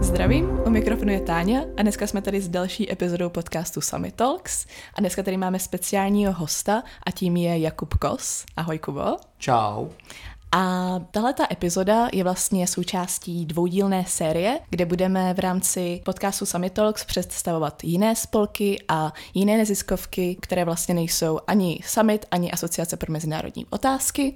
Zdravím, u mikrofonu je Táňa a dneska jsme tady s další epizodou podcastu Summit Talks a dneska tady máme speciálního hosta a tím je Jakub Kos. Ahoj Kubo. Čau. A tahle ta epizoda je vlastně součástí dvoudílné série, kde budeme v rámci podcastu Summit Talks představovat jiné spolky a jiné neziskovky, které vlastně nejsou ani Summit, ani Asociace pro mezinárodní otázky.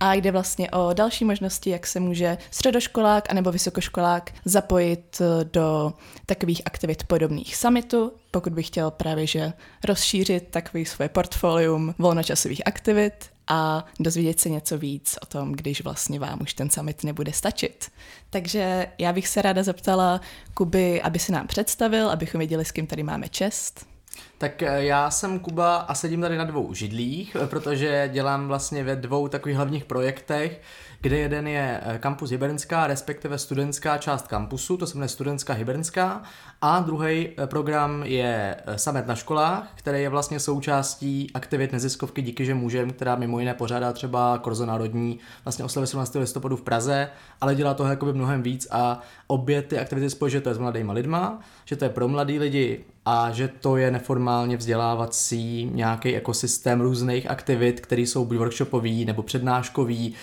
A jde vlastně o další možnosti, jak se může středoškolák anebo vysokoškolák zapojit do takových aktivit podobných summitu, pokud bych chtěl právě že rozšířit takový svoje portfolium volnočasových aktivit a dozvědět se něco víc o tom, když vlastně vám už ten summit nebude stačit. Takže já bych se ráda zeptala Kuby, aby se nám představil, abychom věděli, s kým tady máme čest. Tak eh, já jsem Kuba a sedím tady na dvou židlích, eh, protože dělám vlastně ve dvou takových hlavních projektech, kde jeden je kampus eh, Hybernská, respektive studentská část kampusu, to se jmenuje Studentská Hybernská, a druhý program je Summit na školách, který je vlastně součástí aktivit neziskovky Díky, že můžem, která mimo jiné pořádá třeba Korzo Národní vlastně oslavy 17. listopadu v Praze, ale dělá toho jakoby mnohem víc a obě ty aktivity spojí, že to je s mladýma lidma, že to je pro mladý lidi a že to je neformálně vzdělávací nějaký ekosystém různých aktivit, které jsou buď workshopový nebo přednáškový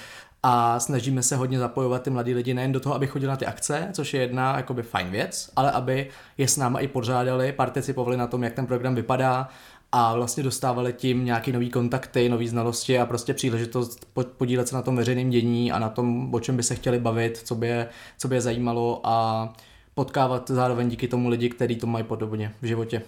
a snažíme se hodně zapojovat ty mladí lidi nejen do toho, aby chodili na ty akce, což je jedna jakoby fajn věc, ale aby je s náma i pořádali, participovali na tom, jak ten program vypadá a vlastně dostávali tím nějaký nový kontakty, nové znalosti a prostě příležitost podílet se na tom veřejném dění a na tom, o čem by se chtěli bavit, co by je, co by je zajímalo a potkávat zároveň díky tomu lidi, kteří to mají podobně v životě.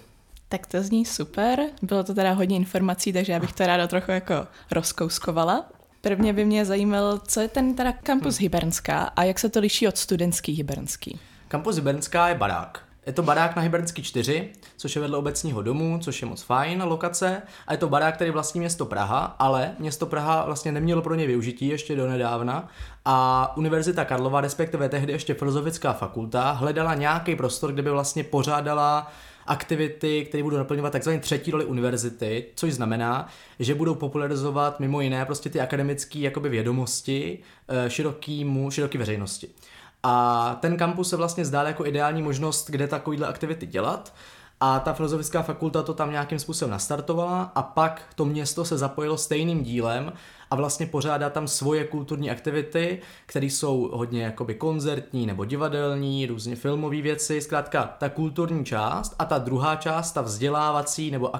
Tak to zní super, bylo to teda hodně informací, takže já bych to ráda trochu jako rozkouskovala. Prvně by mě zajímal, co je ten teda kampus hmm. Hybernská a jak se to liší od studentský Hybernský. Kampus Hybernská je barák. Je to barák na Hybernský 4, což je vedle obecního domu, což je moc fajn lokace. A je to barák, který vlastní město Praha, ale město Praha vlastně nemělo pro ně využití ještě do nedávna. A Univerzita Karlova, respektive tehdy ještě Filozofická fakulta, hledala nějaký prostor, kde by vlastně pořádala aktivity, které budou naplňovat takzvané třetí roli univerzity, což znamená, že budou popularizovat mimo jiné prostě ty akademické jakoby vědomosti eh, širokýmu, široký veřejnosti. A ten kampus se vlastně zdál jako ideální možnost, kde takovýhle aktivity dělat. A ta filozofická fakulta to tam nějakým způsobem nastartovala a pak to město se zapojilo stejným dílem a vlastně pořádá tam svoje kulturní aktivity, které jsou hodně jakoby koncertní nebo divadelní, různě filmové věci, zkrátka ta kulturní část a ta druhá část, ta vzdělávací nebo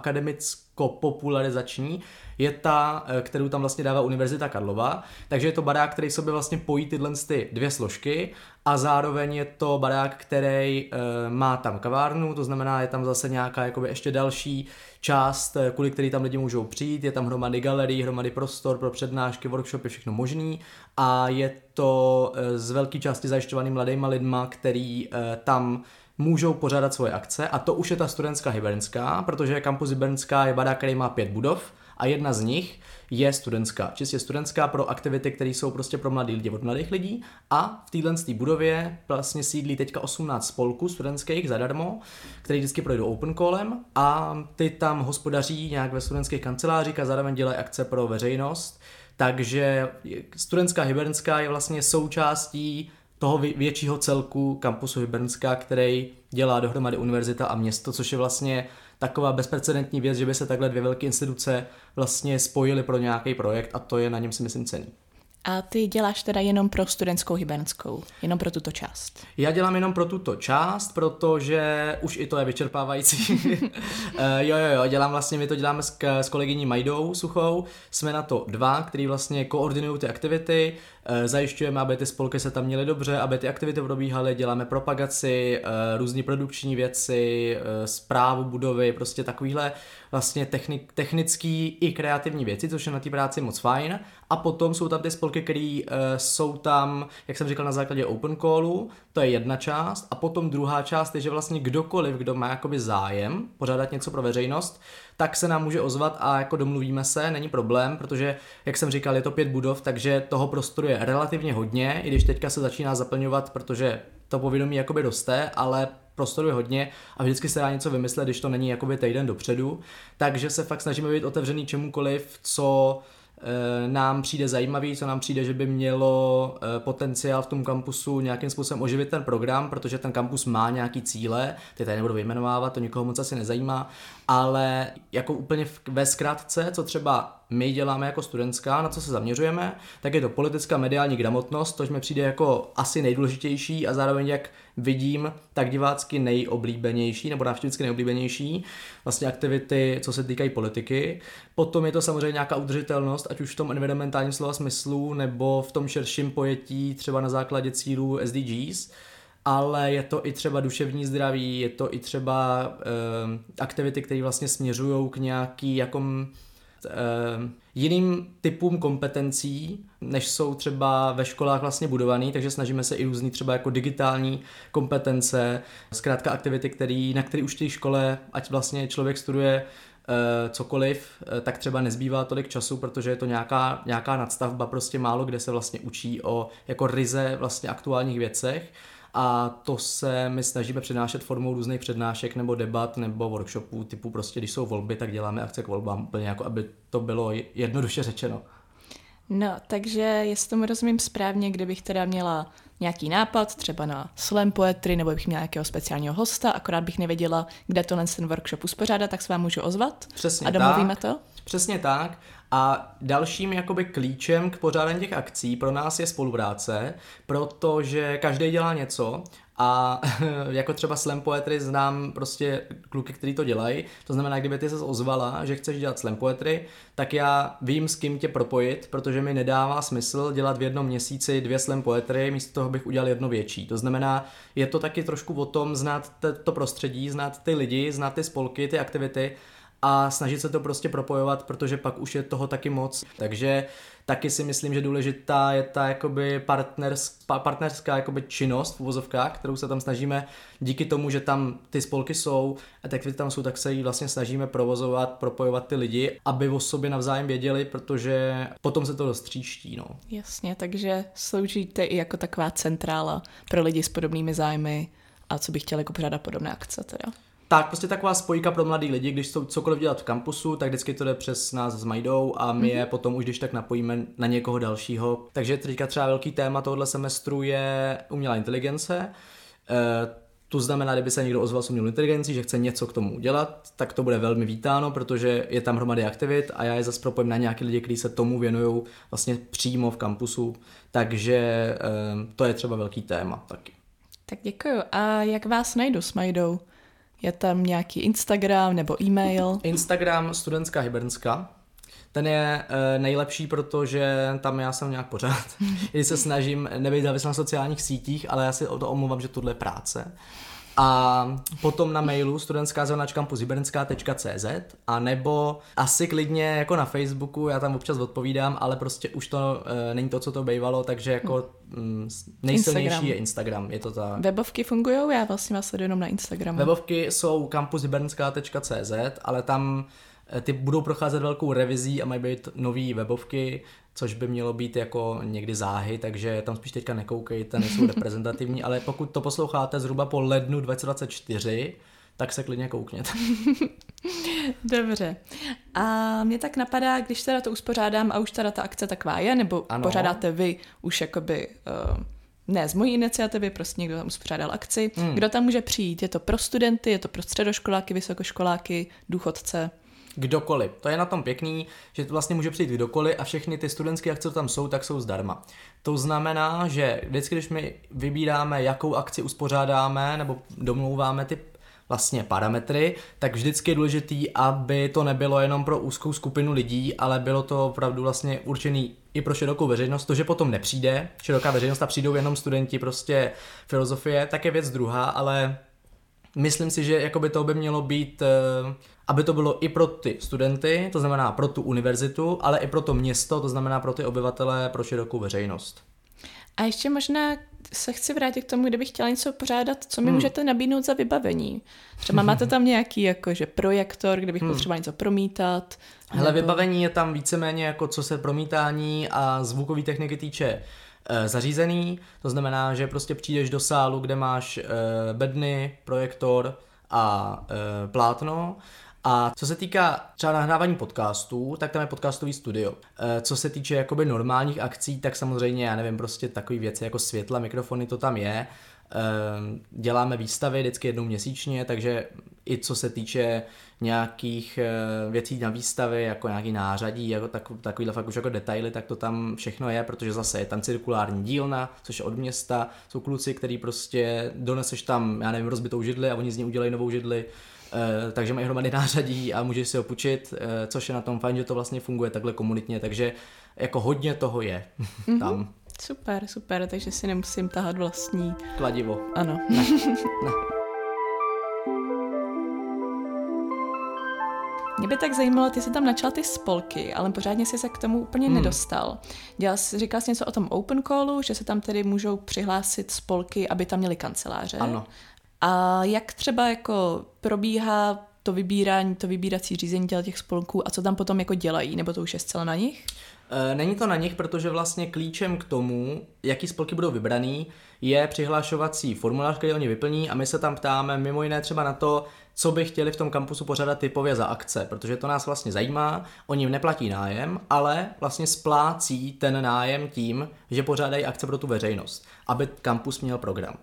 akademicko-popularizační, je ta, eh, kterou tam vlastně dává Univerzita Karlova, takže je to barák, který sobě vlastně pojí tyhle ty dvě složky a zároveň je to barák, který e, má tam kavárnu, to znamená, je tam zase nějaká jakoby ještě další část, eh, kvůli který tam lidi můžou přijít, je tam hromady galerií, hromady prostor pro přednášky, workshopy, všechno možný. A je to e, z velké části zajišťovaný mladýma lidma, který e, tam můžou pořádat svoje akce a to už je ta studentská Hybernská, protože kampus Hybernská je barák, který má pět budov, a jedna z nich je studentská. Čistě studentská pro aktivity, které jsou prostě pro mladý lidi od mladých lidí a v téhle budově vlastně sídlí teďka 18 spolků studentských zadarmo, který vždycky projdou open callem a ty tam hospodaří nějak ve studentských kancelářích a zároveň dělají akce pro veřejnost. Takže studentská Hybernská je vlastně součástí toho většího celku kampusu Hybernská, který dělá dohromady univerzita a město, což je vlastně taková bezprecedentní věc, že by se takhle dvě velké instituce vlastně spojily pro nějaký projekt a to je na něm si myslím cený. A ty děláš teda jenom pro studentskou hybernskou, jenom pro tuto část? Já dělám jenom pro tuto část, protože už i to je vyčerpávající. uh, jo, jo, jo, dělám vlastně, my to děláme s, s kolegyní Majdou Suchou, jsme na to dva, který vlastně koordinují ty aktivity, zajišťujeme, aby ty spolky se tam měly dobře, aby ty aktivity probíhaly, děláme propagaci, uh, různé produkční věci, zprávu budovy, prostě takovýhle vlastně technik, technický i kreativní věci, což je na té práci moc fajn. A potom jsou tam ty spolky, které jsou tam, jak jsem říkal, na základě open callu, to je jedna část. A potom druhá část je, že vlastně kdokoliv, kdo má jakoby zájem pořádat něco pro veřejnost, tak se nám může ozvat a jako domluvíme se, není problém, protože, jak jsem říkal, je to pět budov, takže toho prostoru je relativně hodně, i když teďka se začíná zaplňovat, protože to povědomí jakoby roste, ale prostoru je hodně a vždycky se dá něco vymyslet, když to není jakoby týden dopředu, takže se fakt snažíme být otevřený čemukoliv, co nám přijde zajímavý, co nám přijde, že by mělo eh, potenciál v tom kampusu nějakým způsobem oživit ten program, protože ten kampus má nějaký cíle, ty tady nebudu vyjmenovávat, to nikoho moc asi nezajímá, ale jako úplně ve zkrátce, co třeba my děláme jako studentská, na co se zaměřujeme, tak je to politická mediální gramotnost, což mi přijde jako asi nejdůležitější a zároveň jak vidím, tak divácky nejoblíbenější, nebo návštěvnicky nejoblíbenější vlastně aktivity, co se týkají politiky. Potom je to samozřejmě nějaká udržitelnost, ať už v tom environmentálním slova smyslu, nebo v tom širším pojetí třeba na základě cílů SDGs ale je to i třeba duševní zdraví, je to i třeba uh, aktivity, které vlastně směřují k nějaký jako uh, jiným typům kompetencí, než jsou třeba ve školách vlastně budovaný, takže snažíme se i různý třeba jako digitální kompetence, zkrátka aktivity, který, na které už v té škole, ať vlastně člověk studuje uh, cokoliv, uh, tak třeba nezbývá tolik času, protože je to nějaká, nějaká nadstavba, prostě málo kde se vlastně učí o jako ryze vlastně aktuálních věcech a to se my snažíme přinášet formou různých přednášek nebo debat nebo workshopů typu prostě, když jsou volby, tak děláme akce k volbám úplně jako, aby to bylo jednoduše řečeno. No, takže jestli tomu rozumím správně, kdybych teda měla nějaký nápad, třeba na slam poetry, nebo bych měla nějakého speciálního hosta, akorát bych nevěděla, kde to ten workshop uspořádat, tak se vám můžu ozvat Přesně a domluvíme tak. to? Přesně tak. A dalším jakoby klíčem k pořádání těch akcí pro nás je spolupráce, protože každý dělá něco a jako třeba slam poetry znám prostě kluky, kteří to dělají. To znamená, kdyby ty se ozvala, že chceš dělat slam poetry, tak já vím, s kým tě propojit, protože mi nedává smysl dělat v jednom měsíci dvě slam poetry, místo toho bych udělal jedno větší. To znamená, je to taky trošku o tom znát to prostředí, znát ty lidi, znát ty spolky, ty aktivity a snažit se to prostě propojovat, protože pak už je toho taky moc. Takže taky si myslím, že důležitá je ta jakoby partners, partnerská jakoby činnost v uvozovkách, kterou se tam snažíme díky tomu, že tam ty spolky jsou a tak tam jsou, tak se jí vlastně snažíme provozovat, propojovat ty lidi, aby o sobě navzájem věděli, protože potom se to dostříští. No. Jasně, takže sloužíte i jako taková centrála pro lidi s podobnými zájmy a co by chtěli jako pořádat podobné akce teda. Tak, prostě taková spojka pro mladý lidi, když jsou cokoliv dělat v kampusu, tak vždycky to jde přes nás s Majdou a my mm-hmm. je potom už když tak napojíme na někoho dalšího. Takže teďka třeba velký téma tohohle semestru je umělá inteligence. E, to znamená, kdyby se někdo ozval s umělou inteligencí, že chce něco k tomu udělat, tak to bude velmi vítáno, protože je tam hromady aktivit a já je zase propojím na nějaké lidi, kteří se tomu věnují vlastně přímo v kampusu, takže e, to je třeba velký téma taky. Tak děkuju. A jak vás najdu s Majdou? Je tam nějaký Instagram nebo e-mail? Instagram studentská hybernská. Ten je e, nejlepší, protože tam já jsem nějak pořád. Když se snažím nebejt závislý na sociálních sítích, ale já si o to omluvám, že tohle je práce. A potom na mailu studentská a nebo asi klidně jako na Facebooku, já tam občas odpovídám, ale prostě už to e, není to, co to bývalo, takže jako mm, nejsilnější Instagram. je Instagram, je to ta... Webovky fungují? Já vlastně vás sleduju jenom na Instagramu. Webovky jsou campushybernská.cz, ale tam e, ty budou procházet velkou revizí a mají být nové webovky, což by mělo být jako někdy záhy, takže tam spíš teďka nekoukejte, nejsou reprezentativní, ale pokud to posloucháte zhruba po lednu 2024, tak se klidně koukněte. Dobře. A mě tak napadá, když teda to uspořádám a už teda ta akce taková je, nebo ano. pořádáte vy už jakoby... Uh, ne z mojí iniciativy, prostě někdo tam uspořádal akci. Hmm. Kdo tam může přijít? Je to pro studenty, je to pro středoškoláky, vysokoškoláky, důchodce? Kdokoliv. To je na tom pěkný, že to vlastně může přijít kdokoliv a všechny ty studentské akce, co tam jsou, tak jsou zdarma. To znamená, že vždycky, když my vybíráme, jakou akci uspořádáme nebo domlouváme ty vlastně parametry, tak vždycky je důležitý, aby to nebylo jenom pro úzkou skupinu lidí, ale bylo to opravdu vlastně určený i pro širokou veřejnost. To, že potom nepřijde široká veřejnost a přijdou jenom studenti prostě filozofie, tak je věc druhá, ale myslím si, že jakoby to by mělo být, eh, aby to bylo i pro ty studenty, to znamená pro tu univerzitu, ale i pro to město, to znamená pro ty obyvatele, pro širokou veřejnost. A ještě možná se chci vrátit k tomu, kdybych chtěla něco pořádat, co mi hmm. můžete nabídnout za vybavení. Třeba máte tam nějaký jakože projektor, kde bych hmm. potřeboval něco promítat. Hele, nebo... vybavení je tam víceméně jako co se promítání a zvukové techniky týče zařízený, to znamená, že prostě přijdeš do sálu, kde máš eh, bedny, projektor a eh, plátno A co se týká třeba nahrávání podcastů, tak tam je podcastový studio. Co se týče jakoby normálních akcí, tak samozřejmě, já nevím, prostě takové věci jako světla, mikrofony, to tam je. Ehm, děláme výstavy vždycky jednou měsíčně, takže i co se týče nějakých eh, věcí na výstavy, jako nějaký nářadí, jako tak, takovýhle fakt už jako detaily, tak to tam všechno je, protože zase je tam cirkulární dílna, což je od města, jsou kluci, který prostě doneseš tam, já nevím, rozbitou židli a oni z ní udělají novou židli, Uh, takže mají hromady nářadí a můžeš si ho půjčit, uh, což je na tom fajn, že to vlastně funguje takhle komunitně, takže jako hodně toho je mm-hmm. tam. Super, super, takže si nemusím tahat vlastní... Kladivo. Ano. Ne. ne. Mě by tak zajímalo, ty jsi tam načal ty spolky, ale pořádně jsi se k tomu úplně hmm. nedostal. Dělal jsi, říkal jsi něco o tom open callu, že se tam tedy můžou přihlásit spolky, aby tam měli kanceláře. Ano. A jak třeba jako probíhá to vybírání, to vybírací řízení těch spolků a co tam potom jako dělají, nebo to už je zcela na nich? E, není to na nich, protože vlastně klíčem k tomu, jaký spolky budou vybraný, je přihlašovací formulář, který oni vyplní a my se tam ptáme mimo jiné třeba na to, co by chtěli v tom kampusu pořádat typově za akce, protože to nás vlastně zajímá. Oni neplatí nájem, ale vlastně splácí ten nájem tím, že pořádají akce pro tu veřejnost, aby kampus měl program.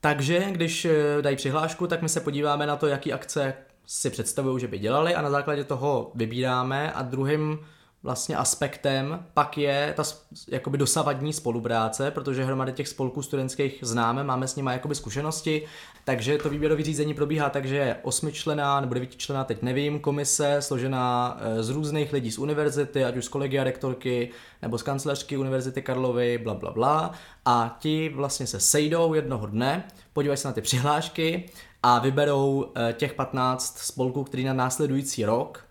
Takže když e, dají přihlášku, tak my se podíváme na to, jaký akce si představují, že by dělali a na základě toho vybíráme a druhým vlastně aspektem pak je ta jakoby dosavadní spolupráce, protože hromady těch spolků studentských známe, máme s nimi jakoby zkušenosti, takže to výběrové řízení probíhá tak, že je osmičlená nebo devítičlená, teď nevím, komise složená eh, z různých lidí z univerzity, ať už z kolegia rektorky nebo z kancelářky Univerzity Karlovy, bla, bla, bla. A ti vlastně se sejdou jednoho dne, podívají se na ty přihlášky a vyberou eh, těch 15 spolků, který na následující rok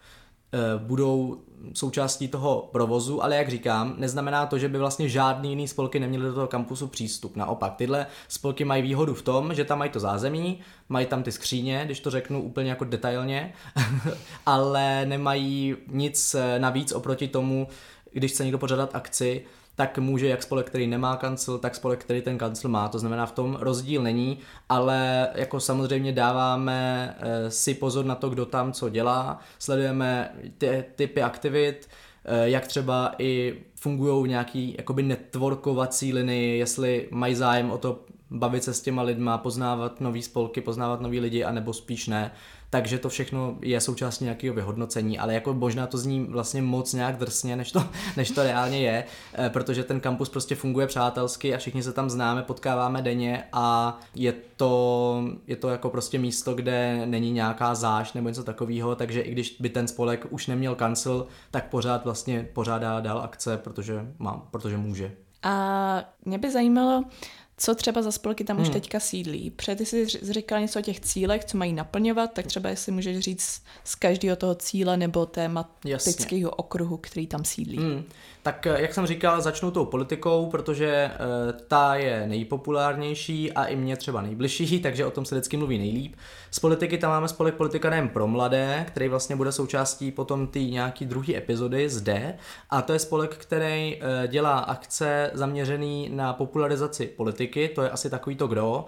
budou součástí toho provozu, ale jak říkám, neznamená to, že by vlastně žádný jiný spolky neměly do toho kampusu přístup. Naopak, tyhle spolky mají výhodu v tom, že tam mají to zázemí, mají tam ty skříně, když to řeknu úplně jako detailně, ale nemají nic eh, navíc oproti tomu, když chce někdo pořádat akci, tak může jak spolek, který nemá kancel, tak spolek, který ten kancel má. To znamená, v tom rozdíl není, ale jako samozřejmě dáváme eh, si pozor na to, kdo tam co dělá, sledujeme ty typy aktivit, eh, jak třeba i fungují nějaký jakoby networkovací linii, jestli mají zájem o to bavit se s těma lidma, poznávat nový spolky, poznávat nový lidi, anebo spíš ne takže to všechno je součástí nějakého vyhodnocení, ale jako možná to zní vlastně moc nějak drsně, než to, než to reálně je, eh, protože ten kampus prostě funguje přátelsky a všichni se tam známe, potkáváme denně a je to, je to jako prostě místo, kde není nějaká záž nebo něco takového, takže i když by ten spolek už neměl kancel, tak pořád vlastně pořádá dál akce, protože, má, protože může. A mě by zajímalo, co třeba za spolky tam hmm. už teďka sídlí? Protože ty jsi říkal něco o těch cílech, co mají naplňovat, tak třeba jestli můžeš říct z každého toho cíle nebo tématického okruhu, který tam sídlí. Hmm. Tak eh, jak jsem říkal, začnu tou politikou, protože uh, ta je nejpopulárnější a i mě třeba nejbližší, takže o tom se vždycky mluví nejlíp. Z politiky tam máme spolek Politika nejen pro mladé, který vlastně bude součástí potom ty nějaký druhý epizody zde. A to je spolek, který uh, dělá akce zaměřený na popularizaci politiky, to je asi takový to kdo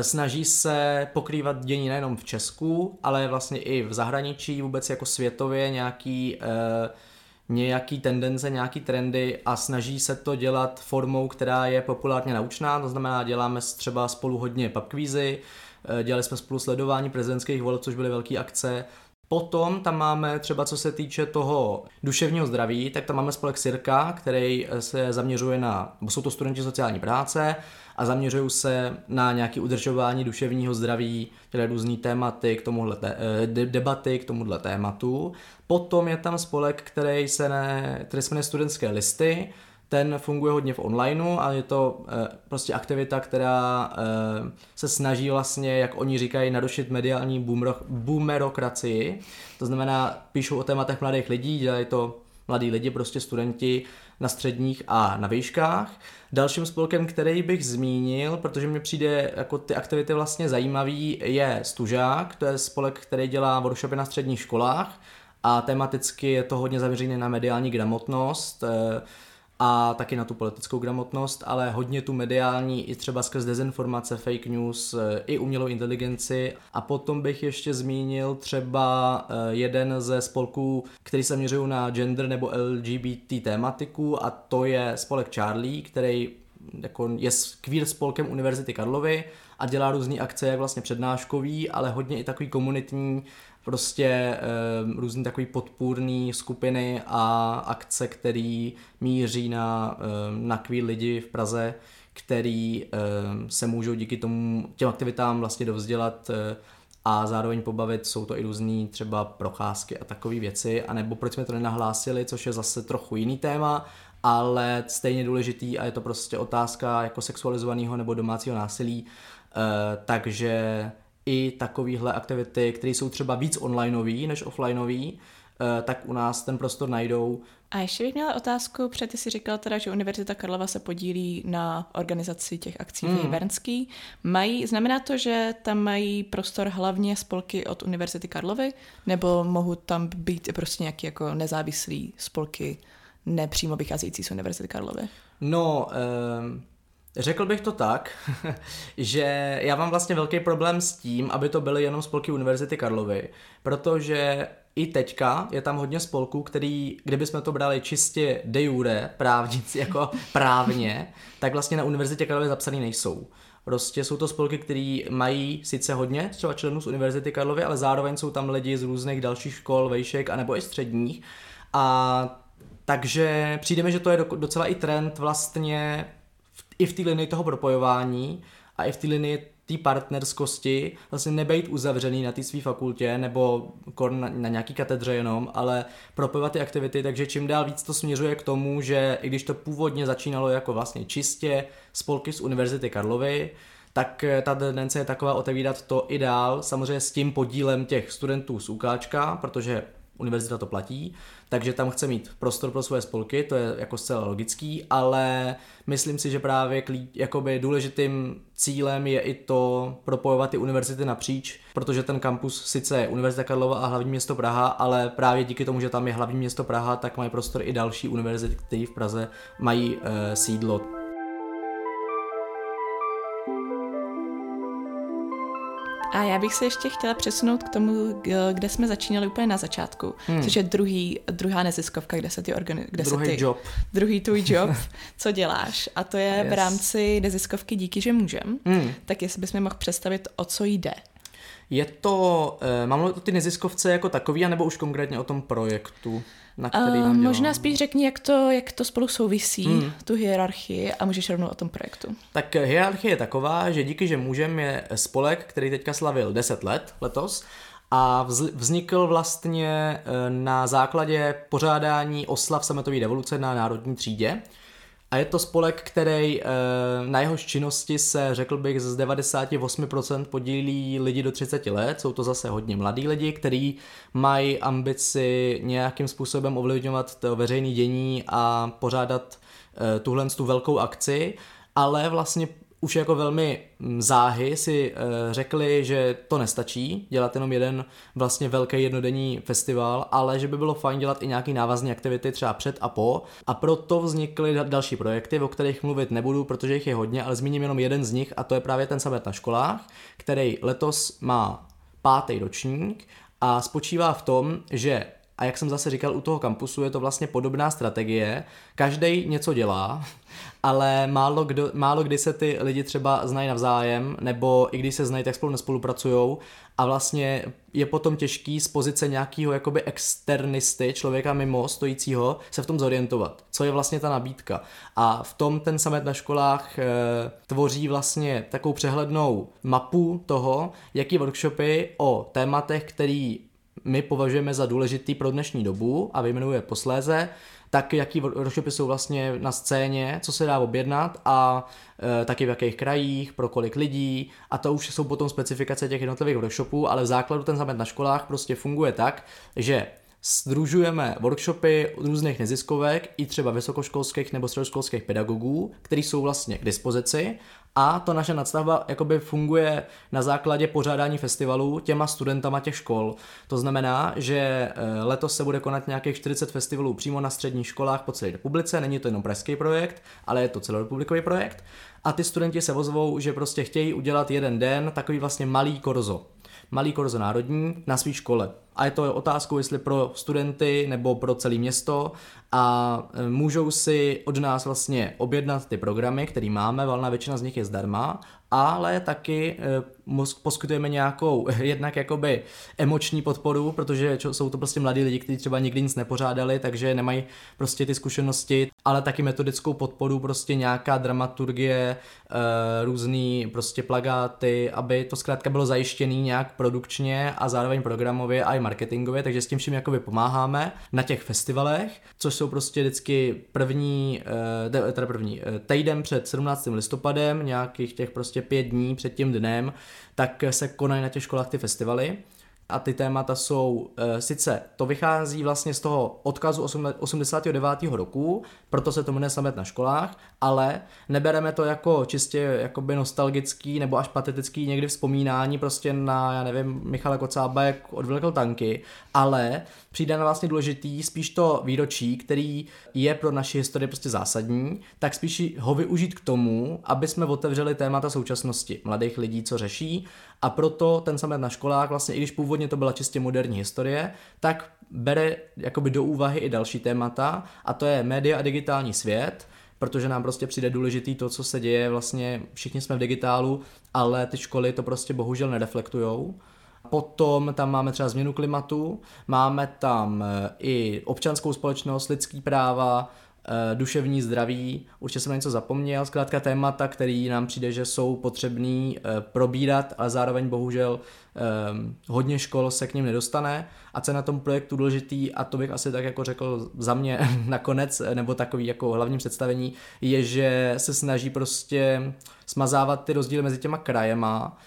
snaží se pokrývat dění nejenom v Česku, ale vlastně i v zahraničí, vůbec jako světově nějaký uh, nějaký tendence, nějaký trendy a snaží se to dělat formou, která je populárně naučná, to znamená děláme třeba spolu hodně pubquizy, eh, dělali jsme spolu sledování prezidentských voleb, což byly velké akce, Potom tam máme třeba co se týče toho duševního zdraví, tak tam máme spolek Sirka, který se zaměřuje na, jsou to studenti sociální práce a zaměřují se na nějaké udržování duševního zdraví, které různé tématy k tomuhle, eh, debaty k tomuhle tématu. Potom je tam spolek, který se, ne, který se Studentské listy, ten funguje hodně v onlineu a je to e, prostě aktivita, která e, se snaží vlastně, jak oni říkají, narušit mediální boomero, boomerokracii. To znamená, píšou o tématech mladých lidí, dělají to mladí lidi, prostě studenti na středních a na výškách. Dalším spolkem, který bych zmínil, protože mi přijde jako ty aktivity vlastně zajímavý, je Stužák, to je spolek, který dělá workshopy na středních školách a tematicky je to hodně zaměřené na mediální gramotnost, e, a taky na tu politickou gramotnost, ale hodně tu mediální i třeba skrz dezinformace, fake news, eh, i umělou inteligenci. A potom bych ještě zmínil třeba eh, jeden ze spolků, který se měřují na gender nebo LGBT tématiku a to je spolek Charlie, který jako je queer spolkem Univerzity Karlovy a dělá různé akce, jak vlastně přednáškový, ale hodně i takový komunitní, prostě e, různý takový podpůrný skupiny a akce, který míří na, e, na queer lidi v Praze, který e, se můžou díky tomu těm aktivitám vlastně dovzdělat e, a zároveň pobavit, jsou to i různý třeba procházky a takové věci, anebo proč jsme to nenahlásili, což je zase trochu jiný téma, ale stejně důležitý a je to prostě otázka jako sexualizovaného nebo domácího násilí, e, takže i takovéhle aktivity, které jsou třeba víc onlineový než offlineový, e, tak u nás ten prostor najdou. A ještě bych měla otázku, protože ty jsi říkal teda, že Univerzita Karlova se podílí na organizaci těch akcí v Jibernský. Mají, znamená to, že tam mají prostor hlavně spolky od Univerzity Karlovy, nebo mohou tam být i prostě nějaké jako nezávislé spolky nepřímo vycházející z Univerzity Karlovy? No, um, řekl bych to tak, že já mám vlastně velký problém s tím, aby to byly jenom spolky Univerzity Karlovy, protože i teďka je tam hodně spolků, který, kdybychom to brali čistě de jure, právnici, jako právně, tak vlastně na Univerzitě Karlovy zapsaný nejsou. Prostě jsou to spolky, které mají sice hodně třeba členů z Univerzity Karlovy, ale zároveň jsou tam lidi z různých dalších škol, vejšek a nebo i středních. A takže přijdeme, že to je docela i trend vlastně i v té linii toho propojování a i v té linii té partnerskosti, vlastně nebejt uzavřený na té své fakultě nebo na, na nějaký katedře jenom, ale propojovat ty aktivity, takže čím dál víc to směřuje k tomu, že i když to původně začínalo jako vlastně čistě spolky z Univerzity Karlovy, tak ta tendence je taková otevírat to i dál, samozřejmě s tím podílem těch studentů z UKčka, protože univerzita to platí, takže tam chce mít prostor pro svoje spolky, to je jako zcela logický, ale myslím si, že právě klí, jakoby důležitým cílem je i to propojovat ty univerzity napříč, protože ten kampus sice je Univerzita Karlova a hlavní město Praha, ale právě díky tomu, že tam je hlavní město Praha, tak mají prostor i další univerzity, které v Praze mají e, sídlo. A já bych se ještě chtěla přesunout k tomu, kde jsme začínali úplně na začátku, hmm. což je druhý, druhá neziskovka, kde se ty organi- kde druhý se ty, job. Druhý tvůj job, co děláš. A to je yes. v rámci neziskovky Díky, že můžem. Hmm. Tak jestli bys mi mohl představit, o co jde. Je to, eh, mám o ty neziskovce jako takový, anebo už konkrétně o tom projektu? Na který uh, Možná spíš řekni, jak to, jak to spolu souvisí, hmm. tu hierarchii a můžeš rovnou o tom projektu. Tak hierarchie je taková, že díky, že můžem je spolek, který teďka slavil 10 let letos a vznikl vlastně eh, na základě pořádání oslav sametové revoluce na národní třídě. A je to spolek, který eh, na jehož činnosti se, řekl bych, z 98% podílí lidi do 30 let. Jsou to zase hodně mladí lidi, kteří mají ambici nějakým způsobem ovlivňovat to veřejné dění a pořádat eh, tuhle tu velkou akci ale vlastně už jako velmi záhy si uh, řekli, že to nestačí, dělat jenom jeden vlastně velký jednodenní festival, ale že by bylo fajn dělat i nějaký návazné aktivity třeba před a po. A proto vznikly další projekty, o kterých mluvit nebudu, protože jich je hodně, ale zmíním jenom jeden z nich a to je právě ten summit na školách, který letos má pátý ročník a spočívá v tom, že a jak jsem zase říkal, u toho kampusu je to vlastně podobná strategie. Každý něco dělá, ale málo, kdo, málo kdy se ty lidi třeba znají navzájem, nebo i když se znají, tak spolu nespolupracují a vlastně je potom těžký z pozice nějakého jakoby externisty, člověka mimo stojícího, se v tom zorientovat. Co je vlastně ta nabídka. A v tom ten samet na školách e, tvoří vlastně takovou přehlednou mapu toho, jaký workshopy o tématech, který my považujeme za důležitý pro dnešní dobu a vyjmenuje posléze, tak jaký workshopy jsou vlastně na scéně, co se dá objednat a e, taky v jakých krajích, pro kolik lidí. A to už jsou potom specifikace těch jednotlivých workshopů, ale v základu ten zamet na školách prostě funguje tak, že Združujeme workshopy různých neziskovek i třeba vysokoškolských nebo středoškolských pedagogů, který jsou vlastně k dispozici. A to naše nadstavba jakoby funguje na základě pořádání festivalů těma studentama těch škol. To znamená, že eh, letos se bude konat nějakých 40 festivalů přímo na středních školách po celé republice, není to jenom pražský projekt, ale je to celorepublikový projekt. A ty studenti se ozvou, že prostě chtějí udělat jeden den takový vlastně malý korzo malý korzo národní na své škole. A je to otázkou, jestli pro studenty nebo pro celé město a e, můžou si od nás vlastně objednat ty programy, které máme, valná většina z nich je zdarma, ale taky e, poskytujeme nějakou jednak jakoby emoční podporu, protože jsou to prostě mladí lidi, kteří třeba nikdy nic nepořádali, takže nemají prostě ty zkušenosti, ale taky metodickou podporu, prostě nějaká dramaturgie, e, různý prostě plagáty, aby to zkrátka bylo zajištěný nějak produkčně a zároveň programově a i marketingově, takže s tím vším jakoby pomáháme na těch festivalech, což jsou prostě vždycky první, eh, teda první, eh, týden před 17. listopadem, nějakých těch prostě pět dní před tím dnem, tak se konají na těch školách ty festivaly a ty témata jsou, e, sice to vychází vlastně z toho odkazu 89. roku, proto se to jmenuje Samet na školách, ale nebereme to jako čistě jakoby nostalgický nebo až patetický někdy vzpomínání prostě na, já nevím, Michala Kocába, jak odvlekl tanky, ale přijde na vlastně důležitý spíš to výročí, který je pro naši historii prostě zásadní, tak spíš ho využít k tomu, aby jsme otevřeli témata současnosti mladých lidí, co řeší a proto ten samet na školách, vlastně i když původně to byla čistě moderní historie, tak bere jakoby do úvahy i další témata a to je média a digitální svět, protože nám prostě přijde důležitý to, co se děje, vlastně všichni jsme v digitálu, ale ty školy to prostě bohužel nereflektujou. Potom tam máme třeba změnu klimatu, máme tam eh, i občanskou společnost, lidský práva, duševní zdraví, určitě jsem na něco zapomněl, zkrátka témata, který nám přijde, že jsou potřebný eh, probírat, ale zároveň bohužel ehm, hodně škol se k ním nedostane. A co je na tom projektu důležitý, a to bych asi tak jako řekl za mě nakonec, eh, nebo takový jako hlavní představení, je, že se snaží prostě smazávat ty rozdíly mezi těma krajema,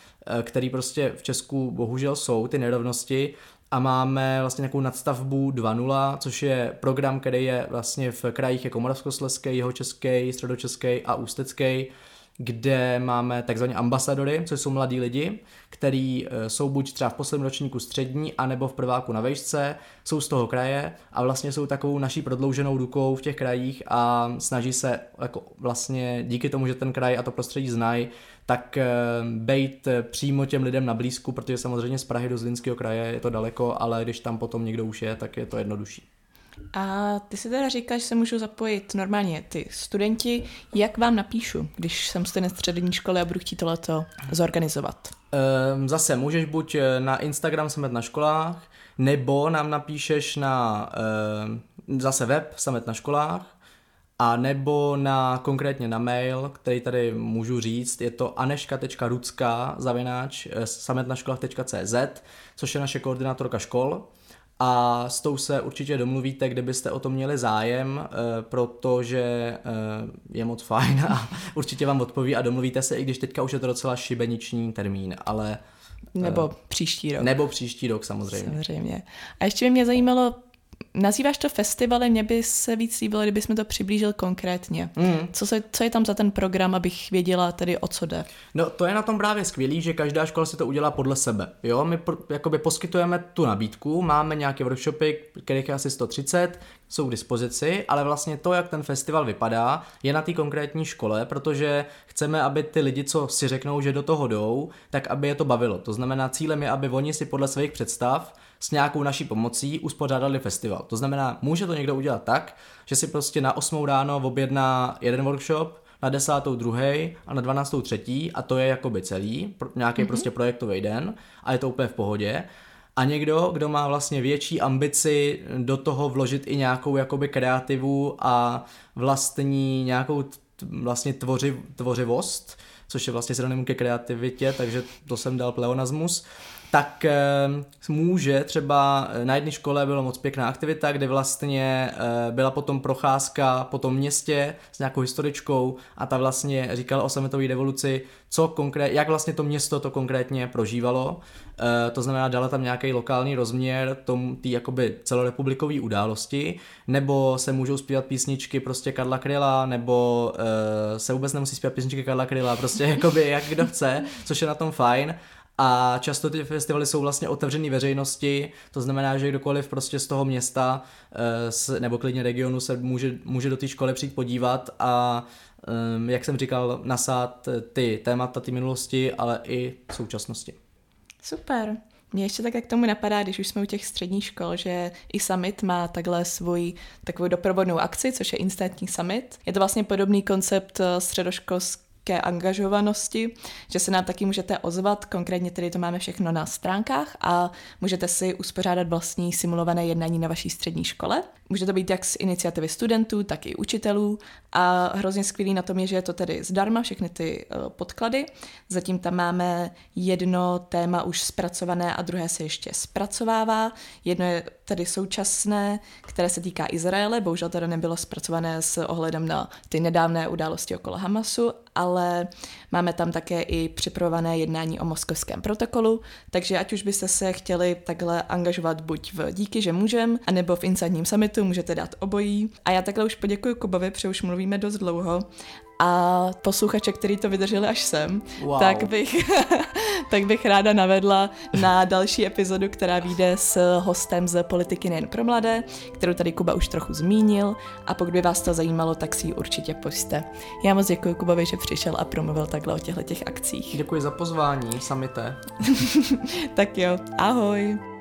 který prostě v Česku bohužel jsou, ty nerovnosti a máme vlastně nějakou nadstavbu 2.0, což je program, který je vlastně v krajích jako Moravskoslezský, Jihočeský, Středočeský a Ústecký, kde máme takzvané ambasadory, což jsou mladí lidi, kteří e, jsou buď třeba v posledním ročníku střední, anebo v prváku na vejšce, jsou z toho kraje a vlastně jsou takovou naší prodlouženou rukou v těch krajích a snaží se jako vlastně díky tomu, že ten kraj a to prostředí znají, tak eh, bejt eh, přímo těm lidem na blízku, protože samozřejmě z Prahy do Zlínského kraje je to daleko, ale když tam potom někdo už je, tak je to jednodušší. A ty si teda říkáš, že se můžu zapojit normálně ty studenti. Jak vám napíšu, když jsem student střední školy a budu chtít tohleto zorganizovat? Ehm, zase můžeš buď eh, na Instagram Samet na školách, nebo nám napíšeš na ehm, zase web Samet na školách, a nebo na konkrétně na mail, který tady můžu říct, je to aneška.rucka zavináč eh, sametnaškolách.cz, což je naše koordinátorka škol a s tou se určitě domluvíte, kdybyste o to měli zájem, eh, protože eh, je moc fajn a určitě vám odpoví a domluvíte se, i když teďka už je to docela šibeniční termín, ale nebo příští rok. Nebo příští rok samozřejmě. Samozřejmě. A ještě by mě zajímalo, Nazýváš to festivaly, mě by se víc líbilo, kdybys mi to přiblížil konkrétně. Mm. Co, se, co je tam za ten program, abych věděla tedy o co jde? No to je na tom právě skvělý, že každá škola si to udělá podle sebe. Jo, my pr- jakoby poskytujeme tu nabídku, máme nějaké workshopy, kterých je asi 130, jsou k dispozici, ale vlastně to, jak ten festival vypadá, je na té konkrétní škole, protože chceme, aby ty lidi, co si řeknou, že do toho jdou, tak aby je to bavilo. To znamená, cílem je, aby oni si podle svých představ s nějakou naší pomocí uspořádali festival. To znamená, může to někdo udělat tak, že si prostě na 8 ráno objedná jeden workshop, na desátou druhý a na dvanáctou třetí a to je jakoby celý, nějaký mm-hmm. prostě projektový den a je to úplně v pohodě. A někdo, kdo má vlastně větší ambici do toho vložit i nějakou jakoby kreativu a vlastní nějakou t- vlastně tvoři, tvořivost, což je vlastně synonym ke kreativitě, takže to jsem dal pleonasmus, tak e, může třeba na jedné škole byla moc pěkná aktivita, kde vlastně e, byla potom procházka po tom městě s nějakou historičkou a ta vlastně říkala o sametové revoluci, co konkrét, jak vlastně to město to konkrétně prožívalo. To znamená, dala tam nějaký lokální rozměr tom, tý jakoby celorepublikové události, nebo se můžou zpívat písničky prostě Karla Kryla, nebo se vůbec nemusí zpívat písničky Karla Kryla, prostě jakoby jak kdo chce, což je na tom fajn. A často ty festivaly jsou vlastně otevřený veřejnosti, to znamená, že kdokoliv prostě z toho města e, nebo klidně regionu se může, může do té školy přijít podívat a um, jak jsem říkal, nasát ty témata, ty minulosti, ale i současnosti. Super. Mě ještě tak jak tomu napadá, když už jsme u těch středních škol, že i Summit má takhle svůj takovou doprovodnou akci, což je Instantní Summit. Je to vlastně podobný koncept eh, středoškolské ke angažovanosti, že se nám taky můžete ozvat, konkrétně tedy to máme všechno na stránkách a můžete si uspořádat vlastní simulované jednání na vaší střední škole. Může to být jak z iniciativy studentů, tak i učitelů a hrozně skvělý na tom je, že je to tedy zdarma, všechny ty uh, podklady. Zatím tam máme jedno téma už zpracované a druhé se ještě zpracovává. Jedno je tedy současné, které se týká Izraele, bohužel teda nebylo zpracované s ohledem na ty nedávné události okolo Hamasu, ale máme tam také i připravované jednání o moskovském protokolu, takže ať už byste se chtěli takhle angažovat buď v Díky, že můžem, anebo v Insadním summitu, můžete dát obojí. A já takhle už poděkuji Kubovi, protože už mluvíme dost dlouho a posluchače, který to vydrželi až sem, wow. tak, bych, tak bych ráda navedla na další epizodu, která vyjde s hostem z Politiky nejen pro mladé, kterou tady Kuba už trochu zmínil a pokud by vás to zajímalo, tak si ji určitě poste. Já moc děkuji Kubovi, že přišel a promluvil takhle o těchto těch akcích. Děkuji za pozvání, samité. tak jo, ahoj.